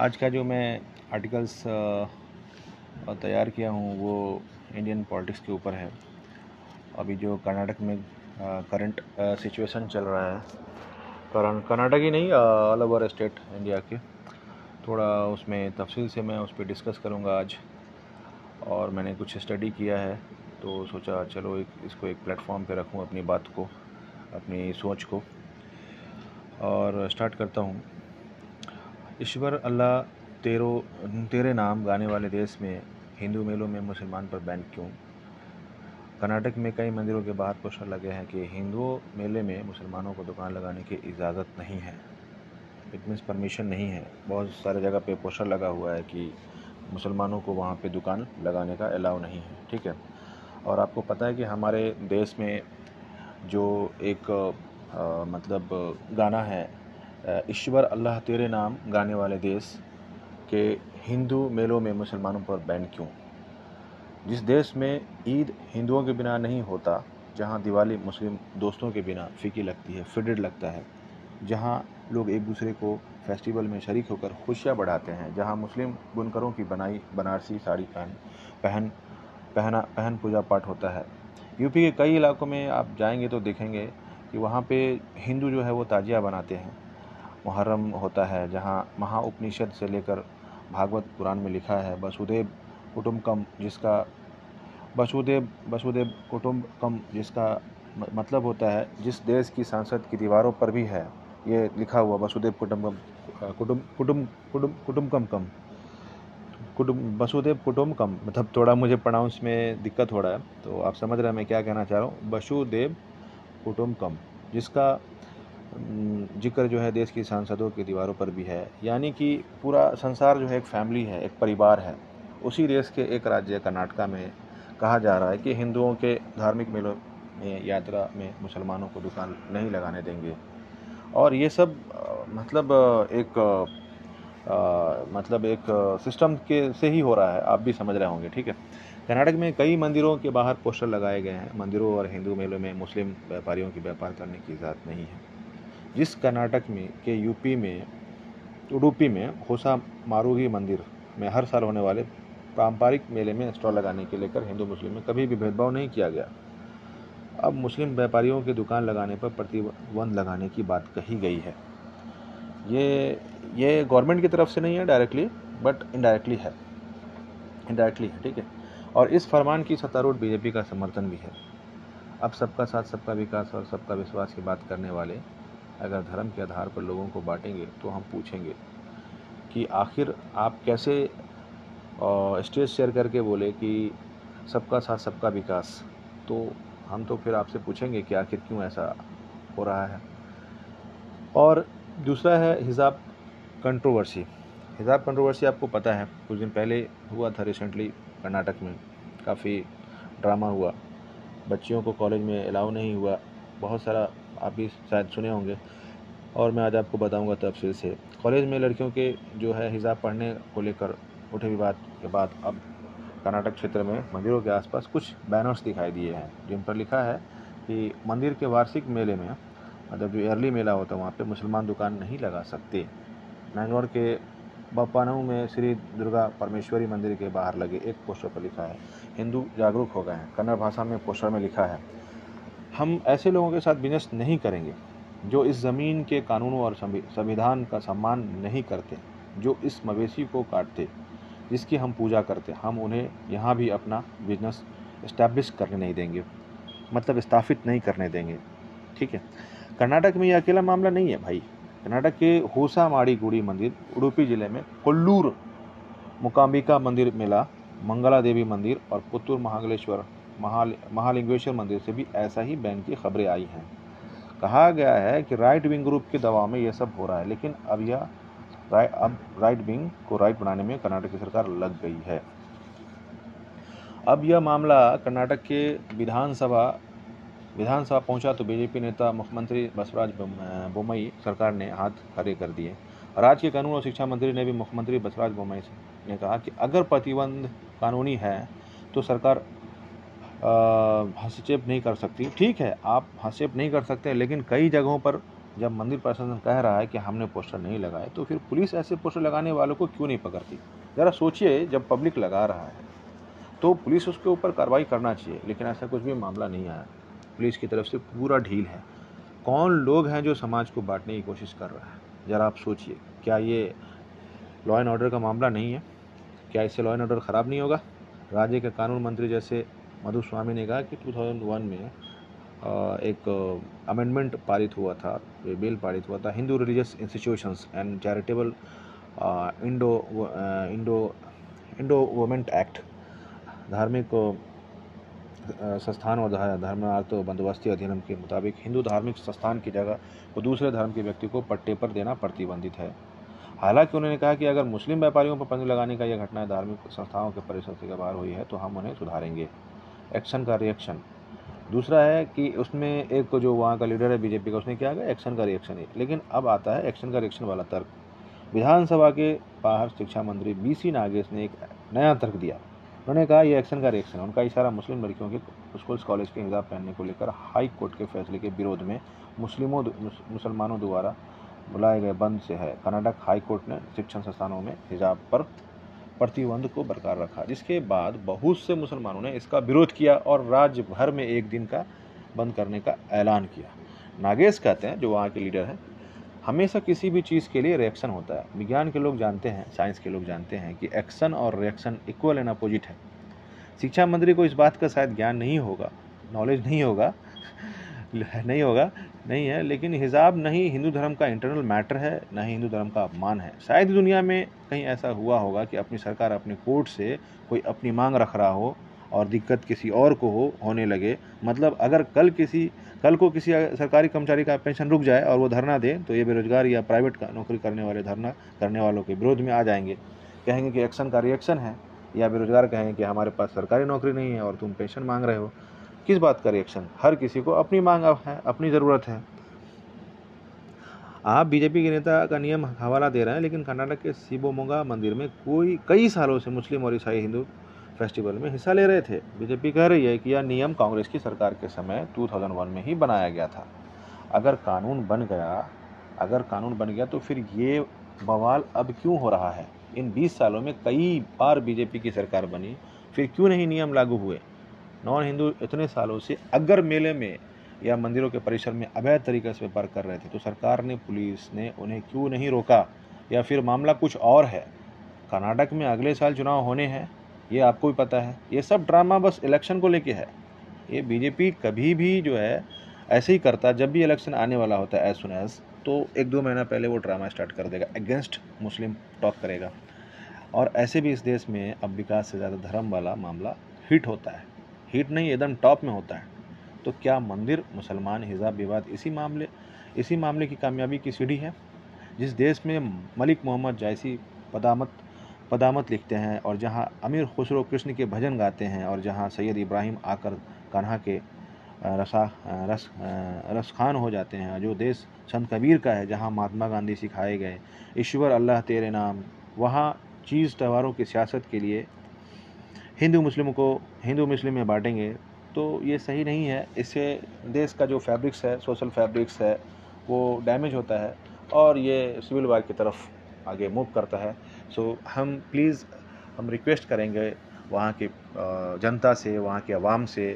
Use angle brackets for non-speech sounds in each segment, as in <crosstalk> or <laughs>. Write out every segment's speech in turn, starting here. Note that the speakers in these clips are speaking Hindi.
आज का जो मैं आर्टिकल्स तैयार किया हूँ, वो इंडियन पॉलिटिक्स के ऊपर है। अभी जो कर्नाटक में करंट सिचुएशन चल रहा है, कारण कर्नाटक ही नहीं ऑल ओवर स्टेट इंडिया के। थोड़ा उसमें तफसील से मैं उस पर डिस्कस करूँगा आज। और मैंने कुछ स्टडी किया है तो सोचा चलो एक, इसको एक प्लेटफॉर्म पे रखूँ अपनी बात को, अपनी सोच को। और स्टार्ट करता हूँ। ईश्वर अल्लाह तेरो तेरे नाम गाने वाले देश में हिंदू मेलों में मुसलमान पर बैन क्यों? कर्नाटक में कई मंदिरों के बाहर पोस्टर लगे हैं कि हिंदुओं मेले में मुसलमानों को दुकान लगाने की इजाज़त नहीं है। इट मीन्स परमिशन नहीं है। बहुत सारे जगह पे पोस्टर लगा हुआ है कि मुसलमानों को वहाँ पे दुकान लगाने का अलाउ नहीं है। ठीक है? और आपको पता है कि हमारे देश में जो एक आ, मतलब गाना है ईश्वर अल्लाह तेरे नाम गाने वाले देश के हिंदू मेलों में मुसलमानों पर बैन क्यों? जिस देश में ईद हिंदुओं के बिना नहीं होता, जहाँ दिवाली मुस्लिम दोस्तों के बिना फीकी लगती है, फिडेड लगता है, जहाँ लोग एक दूसरे को फेस्टिवल में शरीक होकर खुशियाँ बढ़ाते हैं, जहाँ मुस्लिम बुनकरों की बनाई बनारसी साड़ी पहन पहन, पहना, पहन पूजा पाठ होता है। यूपी के कई इलाकों में आप जाएँगे तो देखेंगे कि वहाँ पे हिंदू जो है वो ताजिया बनाते हैं। मुहर्रम होता है, जहाँ महा उपनिषद से लेकर भागवत पुराण में लिखा है, वसुदेव कुटुम्बकम जिसका, वसुदेव वसुदेव कुटुम्बकम जिसका मतलब होता है, जिस देश की संसद की दीवारों पर भी है। ये लिखा हुआ वसुदेव कुटुम्बकम कुटुम कुटुम कुटुम कुटुम्बकम कम कुटुम वसुदेव कुटुम्बकम। मतलब थोड़ा मुझे प्रोनाउंस में दिक्कत हो रहा है तो आप समझ रहे हैं मैं क्या कहना चाह रहा हूँ। वसुदेव कुटुम्बकम, जिसका ज़िक्र जो है देश की सांसदों की दीवारों पर भी है। यानी कि पूरा संसार जो है एक फैमिली है एक परिवार है। उसी देश के एक राज्य कर्नाटका में कहा जा रहा है कि हिंदुओं के धार्मिक मेलों में यात्रा में मुसलमानों को दुकान नहीं लगाने देंगे। और ये सब मतलब एक आ, मतलब एक सिस्टम के से ही हो रहा है। आप भी समझ रहे होंगे ठीक है? कर्नाटक में कई मंदिरों के बाहर पोस्टर लगाए गए हैं। मंदिरों और हिंदू मेलों में मुस्लिम व्यापारियों की व्यापार करने की इजाज़त नहीं है। जिस कर्नाटक में, के यूपी में, उडुपी में होसा मारूगी मंदिर में हर साल होने वाले पारंपरिक मेले में स्टॉल लगाने के लेकर हिंदू, मुस्लिम में कभी भी भेदभाव नहीं किया गया। अब मुस्लिम व्यापारियों की दुकान लगाने पर प्रतिबंध लगाने की बात कही गई है। ये ये गवर्नमेंट की तरफ़ से नहीं है डायरेक्टली बट इनडायरेक्टली है। इनडायरेक्टली है, ठीक है? और इस फरमान की सत्तारूढ़ बीजेपी का समर्थन भी है। अब सबका साथ, सबका विकास और सबका विश्वास की बात करने वाले अगर धर्म के आधार पर लोगों को बांटेंगे तो हम पूछेंगे कि आखिर आप कैसे स्टेज शेयर करके बोले कि सबका साथ सबका विकास। तो हम तो फिर आपसे पूछेंगे कि आखिर क्यों ऐसा हो रहा है। और दूसरा है हिजाब कंट्रोवर्सी हिजाब कंट्रोवर्सी आपको पता है, कुछ दिन पहले हुआ था रिसेंटली कर्नाटक में। काफ़ी ड्रामा हुआ। बच्चियों को कॉलेज में अलाउ नहीं हुआ। बहुत सारा आप भी शायद सुने होंगे। और मैं आज आपको बताऊँगा तफसील से कॉलेज में लड़कियों के जो है हिजाब पढ़ने को लेकर उठे विवाद के बाद अब कर्नाटक क्षेत्र में मंदिरों के आसपास कुछ बैनर्स दिखाई दिए हैं, जिन पर लिखा है कि मंदिर के वार्षिक मेले में मतलब जो ईयरली मेला होता है वहाँ पर मुसलमान दुकान नहीं लगा सकते। मैंगलोर के बप्पानऊ में श्री दुर्गा परमेश्वरी मंदिर के बाहर लगे एक पोस्टर पर लिखा है, हिंदू जागरूक हो गए हैं। कन्नड़ भाषा में पोस्टर में लिखा है हम ऐसे लोगों के साथ बिज़नेस नहीं करेंगे, जो इस ज़मीन के कानूनों और संविधान का सम्मान नहीं करते, जो इस मवेशी को काटते, जिसकी हम पूजा करते। हम उन्हें यहाँ भी अपना बिज़नेस इस्टेब्लिश करने नहीं देंगे मतलब स्थापित नहीं करने देंगे। ठीक है? कर्नाटक में ये अकेला मामला नहीं है भाई। कर्नाटक के होसा माड़ी गुड़ी मंदिर, उडुपी ज़िले में कोल्लूर मुकाम्बिका मंदिर मेला, मंगला देवी मंदिर और पुत्तूर महागलेश्वर महाल, महालिंगेश्वर मंदिर से भी ऐसा ही बैन की खबरें आई हैं। कहा गया है कि राइट विंग ग्रुप के दबाव में यह सब हो रहा है, लेकिन अब यह अब राइट विंग को राइट बनाने में कर्नाटक की सरकार लग गई है। अब यह मामला कर्नाटक के विधानसभा विधानसभा पहुँचा तो बीजेपी नेता मुख्यमंत्री बसवराज बोमई सरकार ने हाथ खड़े कर दिए। राज्य के कानून और शिक्षा मंत्री ने भी मुख्यमंत्री बसवराज बोमई ने कहा कि अगर प्रतिबंध कानूनी है तो सरकार हस्तक्षेप नहीं कर सकती। ठीक है, आप हस्तक्षेप नहीं कर सकते, लेकिन कई जगहों पर जब मंदिर प्रशासन कह रहा है कि हमने पोस्टर नहीं लगाए तो फिर पुलिस ऐसे पोस्टर लगाने वालों को क्यों नहीं पकड़ती? ज़रा सोचिए, जब पब्लिक लगा रहा है तो पुलिस उसके ऊपर कार्रवाई करना चाहिए, लेकिन ऐसा कुछ भी मामला नहीं आया। पुलिस की तरफ़ से पूरा ढील है। कौन लोग हैं जो समाज को बांटने की कोशिश कर रहा है? ज़रा आप सोचिए, क्या ये लॉ एंड ऑर्डर का मामला नहीं है? क्या इससे लॉ एंड ऑर्डर ख़राब नहीं होगा? राज्य के कानून मंत्री जैसे मधु स्वामी ने कहा कि 2001 में एक अमेंडमेंट पारित हुआ था बिल पारित हुआ था Hindu religious institutions and charitable indo indo endowment act धार्मिक संस्थान और धर्मार्थ बंदोबस्ती अधिनियम के मुताबिक हिंदू धार्मिक संस्थान की जगह वो दूसरे धर्म के व्यक्ति को पट्टे पर देना प्रतिबंधित है। हालाँकि उन्होंने कहा कि अगर मुस्लिम व्यापारियों पर पाबंदी लगाने का यह घटना धार्मिक संस्थाओं के परिसर से बाहर हुई है तो हम उन्हें सुधारेंगे। एक्शन का रिएक्शन दूसरा है कि उसमें एक जो वहाँ का लीडर है बीजेपी का, उसने क्या कहा? एक्शन का रिएक्शन है। लेकिन अब आता है एक्शन का रिएक्शन वाला तर्क। विधानसभा के बाहर शिक्षा मंत्री बी सी नागेश ने एक नया तर्क दिया। उन्होंने कहा यह एक्शन का रिएक्शन है। उनका इशारा मुस्लिम लड़कियों के स्कूल कॉलेज के हिजाब पहनने को लेकर हाई कोर्ट के फैसले के विरोध में मुस्लिमों मुसलमानों द्वारा बुलाए गए बंद से है। कर्नाटक हाई कोर्ट ने शिक्षण संस्थानों में हिजाब पर प्रतिबंध को बरकरार रखा। जिसके बाद बहुत से मुसलमानों ने इसका विरोध किया और राज्य भर में एक दिन का बंद करने का ऐलान किया। नागेश कहते हैं, जो वहाँ के लीडर हैं, हमेशा किसी भी चीज़ के लिए रिएक्शन होता है। विज्ञान के लोग जानते हैं साइंस के लोग जानते हैं कि एक्शन और रिएक्शन इक्वल एंड अपोजिट है। शिक्षा मंत्री को इस बात का शायद ज्ञान नहीं होगा नॉलेज नहीं होगा <laughs> नहीं होगा, नहीं है, लेकिन हिजाब नहीं हिंदू धर्म का इंटरनल मैटर है, न ही हिंदू धर्म का अपमान है। शायद दुनिया में कहीं ऐसा हुआ होगा कि अपनी सरकार अपने कोर्ट से कोई अपनी मांग रख रहा हो और दिक्कत किसी और को हो, होने लगे। मतलब अगर कल किसी, कल को किसी सरकारी कर्मचारी का पेंशन रुक जाए और वो धरना दे तो ये बेरोजगार या प्राइवेट नौकरी करने वाले धरना, करने वालों के विरोध में आ जाएँगे। कहेंगे कि एक्शन का रिएक्शन है, या बेरोजगार कहेंगे कि हमारे पास सरकारी नौकरी नहीं है और तुम पेंशन मांग रहे हो। किस बात का रिएक्शन हर किसी को अपनी मांग है, अपनी ज़रूरत है। आप बीजेपी के नेता का नियम हवाला दे रहे हैं, लेकिन कर्नाटक के शिवमोगा मंदिर में कोई, कई सालों से मुस्लिम और ईसाई हिंदू फेस्टिवल में हिस्सा ले रहे थे। बीजेपी कह रही है कि यह नियम कांग्रेस की सरकार के समय 2001 में ही बनाया गया था। अगर कानून बन गया, अगर कानून बन गया तो फिर ये बवाल अब क्यों हो रहा है? इन 20 सालों में कई बार बीजेपी की सरकार बनी, फिर क्यों नहीं नियम लागू हुए? नॉन हिंदू इतने सालों से अगर मेले में या मंदिरों के परिसर में अवैध तरीके से व्यापार कर रहे थे तो सरकार ने, पुलिस ने उन्हें क्यों नहीं रोका? या फिर मामला कुछ और है? कर्नाटक में अगले साल चुनाव होने हैं, ये आपको भी पता है। ये सब ड्रामा बस इलेक्शन को लेके है। ये बीजेपी कभी भी जो है, ऐसे ही करता जब भी इलेक्शन आने वाला होता है एज सुन एज तो एक दो महीना पहले वो ड्रामा स्टार्ट कर देगा, अगेंस्ट मुस्लिम टॉक करेगा। और ऐसे भी इस देश में अब विकास से ज़्यादा धर्म वाला मामला हिट होता है। हिट नहीं, एकदम टॉप में होता है। तो क्या मंदिर, मुसलमान हिजाब विवाद इसी मामले इसी मामले की कामयाबी की सीढ़ी है? जिस देश में मलिक मोहम्मद जैसी पदामत पदामत लिखते हैं और जहाँ अमीर खुसरो कृष्ण के भजन गाते हैं और जहाँ सैयद इब्राहिम आकर कान्हा के रसा रस रस खान हो जाते हैं, जो देश संत कबीर का है, जहाँ महात्मा गांधी सिखाए गए, ईश्वर अल्लाह तेरे नाम, वहाँ चीज़ त्यौहारों की सियासत के लिए हिंदू मुस्लिम को हिंदू मुस्लिम में बांटेंगे तो ये सही नहीं है। इससे देश का जो फैब्रिक्स है, सोशल फैब्रिक्स है, वो डैमेज होता है और ये सिविल वार की तरफ़ आगे मूव करता है। सो हम प्लीज़, हम रिक्वेस्ट करेंगे वहाँ की जनता से, वहाँ के आवाम से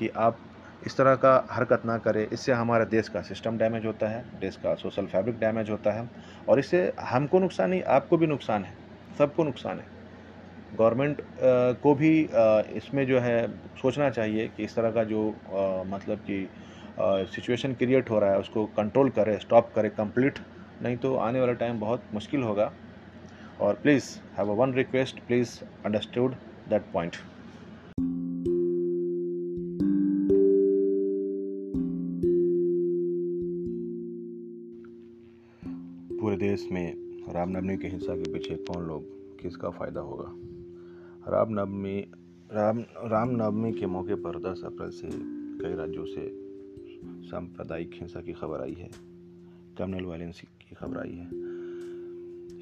कि आप इस तरह का हरकत ना करें। इससे हमारे देश का सिस्टम डैमेज होता है, देश का सोशल फैब्रिक डैमेज होता है और इससे हमको नुकसान नहीं, आपको भी नुकसान है, सबको नुकसान है। गवर्नमेंट को भी इसमें जो है सोचना चाहिए कि इस तरह का जो मतलब कि सिचुएशन क्रिएट हो रहा है, उसको कंट्रोल करे स्टॉप करे कंप्लीट नहीं तो आने वाला टाइम बहुत मुश्किल होगा। और please have a one request please understood that point पूरे देश में रामनवमी के हिंसा के पीछे कौन लोग, किसका फ़ायदा होगा? रामनवमी, राम, रामनवमी के मौके पर 10 अप्रैल से कई राज्यों से सांप्रदायिक हिंसा की खबर आई है। कम्युनल वायलेंस की खबर आई है।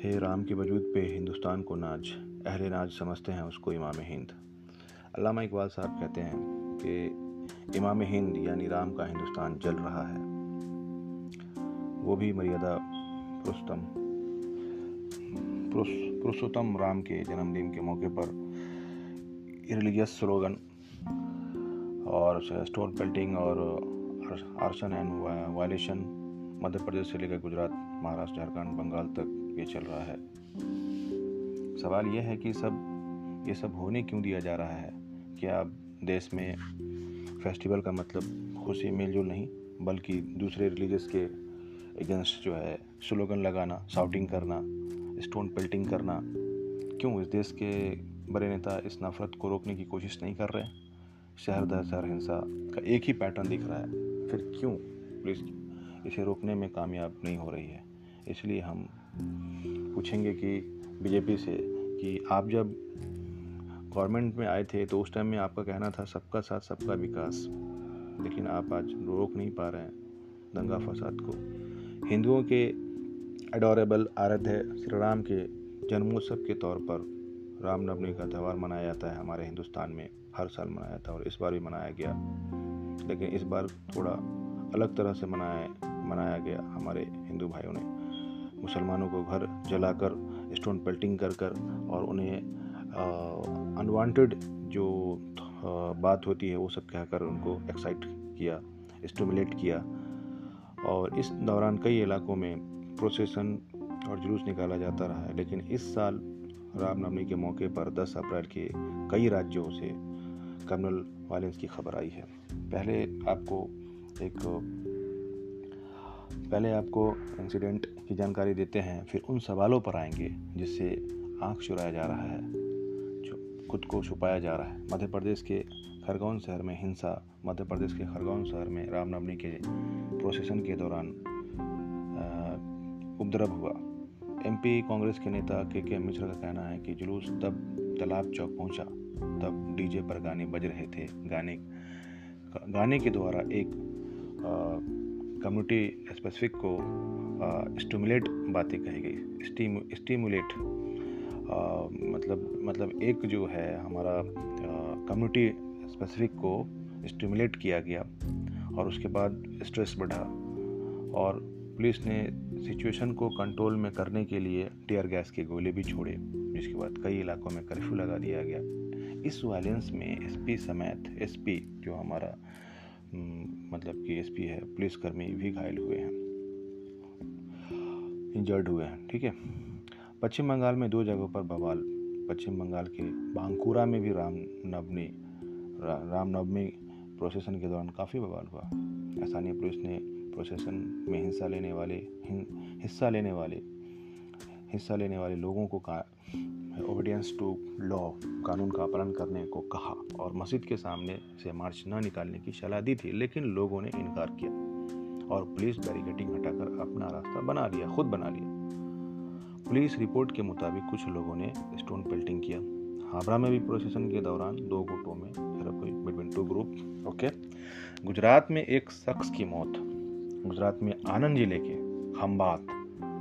हे राम के वजूद पे हिंदुस्तान को नाज, अहले नाज समझते हैं उसको इमाम हिंद। अल्लामा इकबाल साहब कहते हैं कि इमाम हिंद यानी राम का हिंदुस्तान जल रहा है। वो भी मर्यादा पुरुषोत्तम पुरुषोत्तम राम के जन्मदिन के मौके पर रिलीजियस स्लोगन और स्टोन पेल्टिंग और arson and violation Madhya Pradesh से लेकर गुजरात, महाराष्ट्र, झारखंड, बंगाल तक ये चल रहा है। सवाल यह है कि सब, ये सब होने क्यों दिया जा रहा है? क्या देश में फेस्टिवल का मतलब खुशी, मेलजोल नहीं, बल्कि दूसरे रिलीजियस के अगेंस्ट जो है स्लोगन लगाना शाउटिंग करना स्टोन पेल्टिंग करना क्यों? इस देश के बड़े नेता इस नफरत को रोकने की कोशिश नहीं कर रहे हैं। शहर दर शहर हिंसा का एक ही पैटर्न दिख रहा है। फिर क्यों पुलिस इसे रोकने में कामयाब नहीं हो रही है? इसलिए हम पूछेंगे कि बीजेपी से कि आप जब गवर्नमेंट में आए थे तो उस टाइम में आपका कहना था, सबका साथ, सबका विकास। लेकिन आप आज रोक नहीं पा रहे हैं दंगा फसाद को। हिंदुओं के एडोरेबल आराध्य श्री राम के जन्मोत्सव के तौर पर रामनवमी का त्यौहार मनाया जाता है हमारे हिंदुस्तान में। हर साल मनाया जाता है और इस बार भी मनाया गया। लेकिन इस बार थोड़ा अलग तरह से मनाया मनाया गया हमारे हिंदू भाइयों ने। मुसलमानों को घर जलाकर स्टोन पेल्टिंग कर कर और उन्हें अनवांटेड जो आ, बात होती है वो सब कहकर उनको एक्साइट किया स्टमुलेट किया। और इस दौरान कई इलाकों में प्रोसेसन और जुलूस निकाला जाता रहा है। लेकिन इस साल रामनवमी के मौके पर 10 अप्रैल के कई राज्यों से कर्नल वायलेंस की खबर आई है। पहले आपको एक, पहले आपको इंसिडेंट की जानकारी देते हैं, फिर उन सवालों पर आएँगे जिससे आँख चुराया जा रहा है खुद को छुपाया जा रहा है। मध्य प्रदेश के खरगोन शहर में हिंसा, मध्य प्रदेश के खरगोन शहर में रामनवमी के प्रोसेसन के दौरान उपद्रव हुआ। एमपी कांग्रेस के नेता के के मिश्रा का कहना है कि जुलूस तब तालाब चौक पहुँचा, तब डीजे पर गाने बज रहे थे। गाने गाने के द्वारा एक कम्युनिटी स्पेसिफिक को स्टिमुलेट बातें कही गई। स्टिमुलेट मतलब मतलब एक जो है हमारा कम्युनिटी स्पेसिफिक को स्टिमुलेट किया गया और उसके बाद स्ट्रेस बढ़ा और पुलिस ने सिचुएशन को कंट्रोल में करने के लिए टीयर गैस के गोले भी छोड़े, जिसके बाद कई इलाकों में कर्फ्यू लगा दिया गया। इस वायलेंस में एसपी समेत एसपी, जो हमारा मतलब कि एसपी है, पुलिसकर्मी भी घायल हुए हैं। इंजर्ड हुए हैं, ठीक है? पश्चिम बंगाल में दो जगहों पर बवाल। पश्चिम बंगाल के बांकुरा में भी रामनवमी रामनवमी प्रोसेसन के दौरान काफ़ी बवाल हुआ। स्थानीय पुलिस ने प्रोसेसन में हिस्सा लेने वाले हिस्सा लेने वाले, हिस्सा लेने वाले लोगों को ओबीडियंस टू लॉ कानून का पालन करने को कहा और मस्जिद के सामने से मार्च न निकालने की सलाह दी थी, लेकिन लोगों ने इनकार किया और पुलिस बैरिकेटिंग हटाकर अपना रास्ता बना लिया, खुद बना लिया। पुलिस रिपोर्ट के मुताबिक कुछ लोगों ने स्टोन पेल्टिंग किया। हावड़ा में भी प्रोसेसन के दौरान दो गुटों में between two group okay Gujarat में एक शख्स की मौत। गुजरात में आनंद ज़िले के खम्बात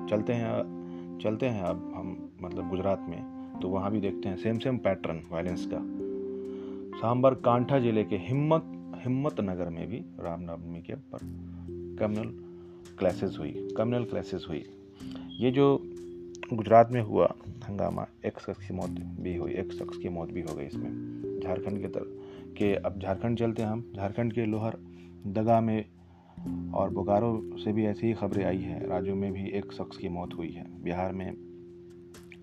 चलते हैं चलते हैं अब हम मतलब गुजरात में तो वहाँ भी देखते हैं सेम सेम पैटर्न वायलेंस का। सांबर कांठा ज़िले के हिम्मत हिम्मत नगर में भी रामनवमी के पर कम्युनल क्लासेस हुई कम्युनल क्लासेस हुई। ये जो गुजरात में हुआ हंगामा, एक शख्स की मौत भी हुई, एक शख्स की मौत भी हो गई इसमें। झारखंड के तरफ़ के, अब झारखंड चलते हैं हम, झारखंड के लोहर दगा में और बोकारो से भी ऐसी ही खबरें आई हैं। राज्यों में भी एक शख्स की मौत हुई है। बिहार में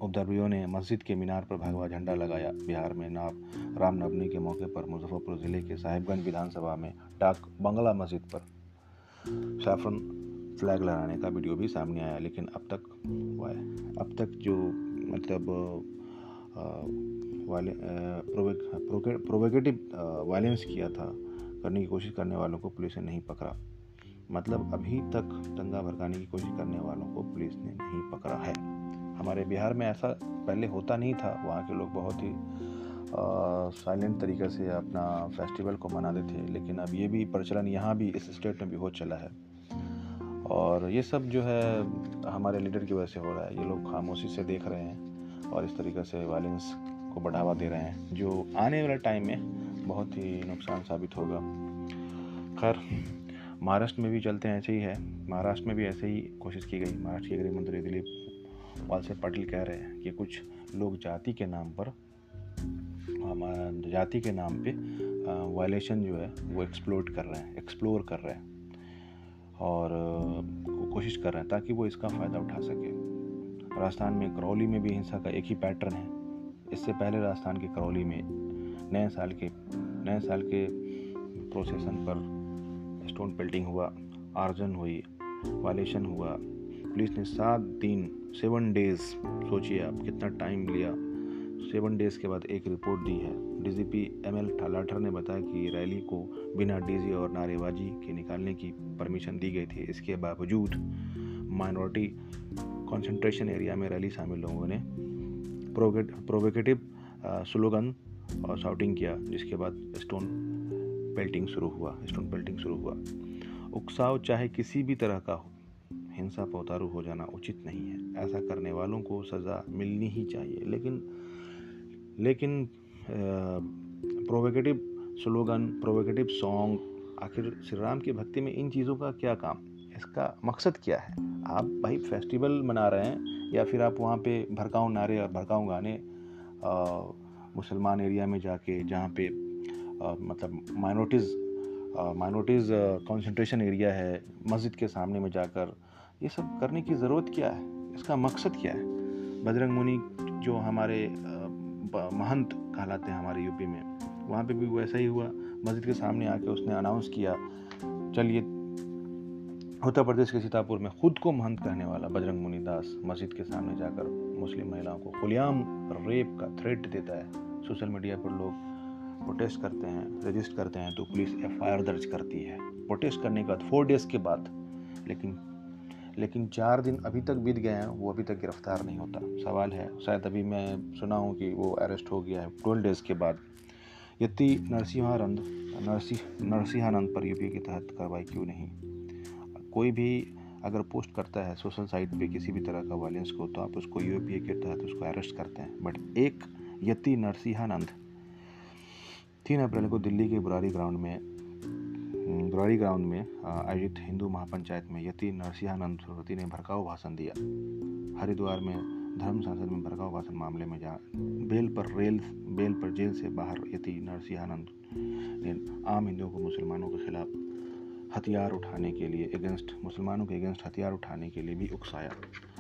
उपद्रवियों ने मस्जिद के मीनार पर भगवा झंडा लगाया। बिहार में नाव रामनवमी के मौके पर मुजफ्फरपुर ज़िले के साहिबगंज विधानसभा में डाक बंगला मस्जिद पर सैफरन फ्लैग लगाने का वीडियो भी सामने आया, लेकिन अब तक अब तक जो मतलब वाले वायलेंस किया था, करने की कोशिश करने वालों को पुलिस ने नहीं पकड़ा। मतलब अभी तक दंगा भड़काने की कोशिश करने वालों को पुलिस ने नहीं पकड़ा है। हमारे बिहार में ऐसा पहले होता नहीं था। वहाँ के लोग बहुत ही साइलेंट तरीके से अपना फेस्टिवल को मनाते थे। लेकिन अब ये भी प्रचलन यहाँ भी इस स्टेट में भी हो चला है। और ये सब जो है, हमारे लीडर की वजह से हो रहा है। ये लोग खामोशी से देख रहे हैं और इस तरीके से वायलेंस को बढ़ावा दे रहे हैं, जो आने वाले टाइम में बहुत ही नुकसान साबित होगा। खैर महाराष्ट्र में भी चलते हैं, ऐसे ही है। महाराष्ट्र में भी ऐसे ही कोशिश की गई। महाराष्ट्र के गृह मंत्री दिलीप वालसे पाटिल कह रहे हैं कि कुछ लोग जाति के नाम पर जाति के नाम पे वायलेशन जो है, वो एक्सप्लोर कर रहे हैं एक्सप्लोर कर रहे हैं। और कोशिश कर रहे हैं ताकि वो इसका फ़ायदा उठा सके। राजस्थान में करौली में भी हिंसा का एक ही पैटर्न है। इससे पहले राजस्थान के करौली में नए साल के, नए साल के प्रोसेसन पर स्टोन पेल्टिंग हुआ आर्जन हुई वायलेशन हुआ। पुलिस ने सात दिन सेवन डेज़ सोचिए आप कितना टाइम लिया। सेवन डेज़ के बाद एक रिपोर्ट दी है। डीजीपी एम एल ने बताया कि रैली को बिना डीजी और नारेबाजी के निकालने की परमिशन दी गई थी। इसके बावजूद माइनॉरिटी कंसंट्रेशन एरिया में रैली शामिल लोगों ने प्रोवोकेटिव स्लोगन और शाउटिंग किया, जिसके बाद स्टोन पेल्टिंग शुरू हुआ, स्टोन पेल्टिंग शुरू हुआ। उकसाव चाहे किसी भी तरह का हो, हिंसा पौतारू हो जाना उचित नहीं है। ऐसा करने वालों को सज़ा मिलनी ही चाहिए। लेकिन लेकिन प्रोवेगेटिव स्लोगन प्रोवेकेटिव सॉन्ग आखिर श्री राम की भक्ति में इन चीज़ों का क्या काम? इसका मकसद क्या है? आप भाई फेस्टिवल मना रहे हैं, या फिर आप वहाँ पे भड़काऊ नारे और भड़काऊ गाने मुसलमान एरिया में जाके, जहाँ पे मतलब माइनॉरिटीज़ माइनॉरिटीज़ कंसंट्रेशन एरिया है, मस्जिद के सामने में जाकर ये सब करने की ज़रूरत क्या है? इसका मकसद क्या है? बजरंग मुनि जो हमारे महंत कहलाते हैं हमारे यूपी में, वहाँ पे भी वैसा ही हुआ। मस्जिद के सामने आके उसने अनाउंस किया, चलिए, उत्तर प्रदेश के सीतापुर में खुद को महंत कहने वाला बजरंग मुनि दास मस्जिद के सामने जाकर मुस्लिम महिलाओं को खुलियाम रेप का थ्रेट देता है। सोशल मीडिया पर लोग प्रोटेस्ट करते हैं रजिस्ट करते हैं तो पुलिस एफआईआर दर्ज करती है। प्रोटेस्ट करने के बाद फोर डेज़ के बाद, लेकिन लेकिन चार दिन अभी तक बीत गए हैं, वो अभी तक गिरफ़्तार नहीं होता। सवाल है, शायद अभी मैं सुना हूँ कि वो अरेस्ट हो गया है ट्वेल्व डेज़ के बाद। यति नरसिंहानंद नरसिंह नरसिंहानंद पर यूपी के तहत कार्रवाई क्यों नहीं? कोई भी अगर पोस्ट करता है सोशल साइट पे किसी भी तरह का वायलेंस को तो आप उसको यूपीए के तहत उसको अरेस्ट करते हैं। बट एक यति नरसिंहानंद तीन अप्रैल को दिल्ली के बुरारी ग्राउंड में बुरारी ग्राउंड में आयोजित हिंदू महापंचायत में यति नरसिंहानंद सरस्वती ने भड़काऊ भाषण दिया। हरिद्वार में धर्म संसद में भड़काऊ भाषण मामले में जहाँ बेल पर रेल, बेल पर जेल से बाहर यति नरसिंहानंद ने आम हिंदुओं को मुसलमानों के खिलाफ हथियार उठाने के लिए अगेंस्ट मुसलमानों के अगेंस्ट हथियार उठाने के लिए भी उकसाया।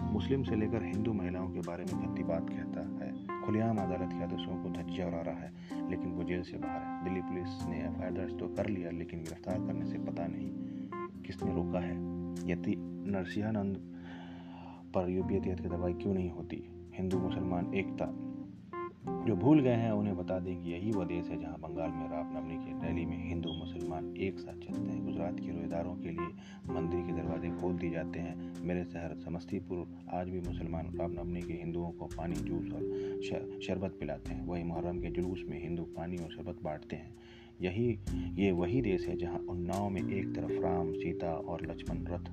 मुस्लिम से लेकर हिंदू महिलाओं के बारे में गंदी बात कहता है। खुलेआम अदालत के आदेशों को धज्जिया उड़ा रहा है, लेकिन वो जेल से बाहर है। दिल्ली पुलिस ने एफआईआर दर्ज तो कर लिया, लेकिन गिरफ़्तार करने से पता नहीं किसने रोका है। यति नरसिंहानंद पर यूपीए की दवाई क्यों नहीं होती? हिंदू, मुसलमान, एकता जो भूल गए हैं, उन्हें बता दें कि यही वह देश है जहाँ बंगाल में रामनवमी की रैली में हिंदू, मुसलमान एक साथ चलते हैं। गुजरात के रोजेदारों के लिए मंदिर के दरवाजे खोल दिए जाते हैं। मेरे शहर समस्तीपुर, आज भी मुसलमान रामनवमी के हिंदुओं को पानी, जूस और शरबत पिलाते हैं। वही मुहर्रम के जुलूस में हिंदू पानी और शरबत बांटते हैं। यही, ये वही देश है जहाँ उन्नाव में एक तरफ़ राम, सीता और लक्ष्मण रथ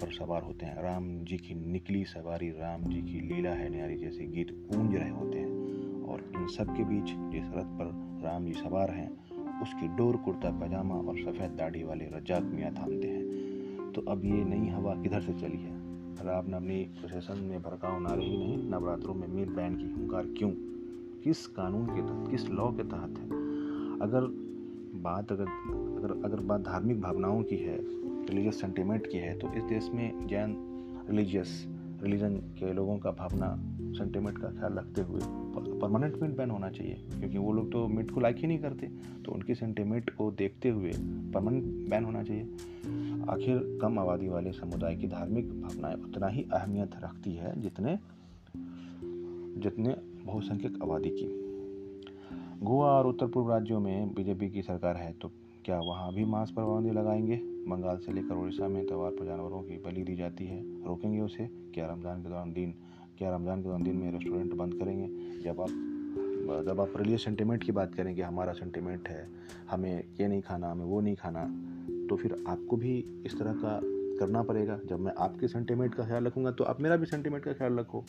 पर सवार होते हैं। राम जी की निकली सवारी, राम जी की लीला है, न्यारी जैसे गीत गूंज रहे होते हैं। और इन सब के बीच जिस रथ पर राम जी सवार हैं, उसकी डोर कुर्ता, पजामा और सफ़ेद दाढ़ी वाले रजाक मियाँ थामते हैं। तो अब ये नई हवा किधर से चली है? रामनवमी प्रोसेसन में भड़काऊ नारे ही नहीं, नवरात्रों में मीर बैंड की हुंकार क्यों? किस कानून के तहत, किस लॉ के तहत है? अगर बात, अगर अगर अगर बात धार्मिक भावनाओं की है रिलीजियस सेंटिमेंट की है तो इस देश में जैन रिलीजियस रिलीजन के लोगों का भावना सेंटिमेंट का ख्याल रखते हुए परमानेंट मीट बैन होना चाहिए। क्योंकि वो लोग तो मीट को लाइक ही नहीं करते। तो उनकी सेंटिमेंट को देखते हुए परमानेंट बैन होना चाहिए। आखिर कम आबादी वाले समुदाय की धार्मिक भावनाएँ उतना ही अहमियत रखती है जितने जितने बहुसंख्यक आबादी की। गोवा और उत्तर पूर्व राज्यों में बीजेपी की सरकार है तो क्या वहाँ भी मांस पर पाबंदी लगाएँगे? बंगाल से लेकर उड़ीसा में त्यौहार पर जानवरों की बलि दी जाती है। रोकेंगे उसे? क्या रमज़ान के दौरान दिन क्या रमज़ान के दौरान दिन में रेस्टोरेंट बंद करेंगे? जब आप जब आप रिलीजियस सेंटिमेंट की बात करेंगे हमारा सेंटिमेंट है, हमें ये नहीं खाना, हमें वो नहीं खाना तो फिर आपको भी इस तरह का करना पड़ेगा। जब मैं आपके सेंटिमेंट का ख्याल रखूँगा तो आप मेरा भी सेंटिमेंट का ख्याल रखो।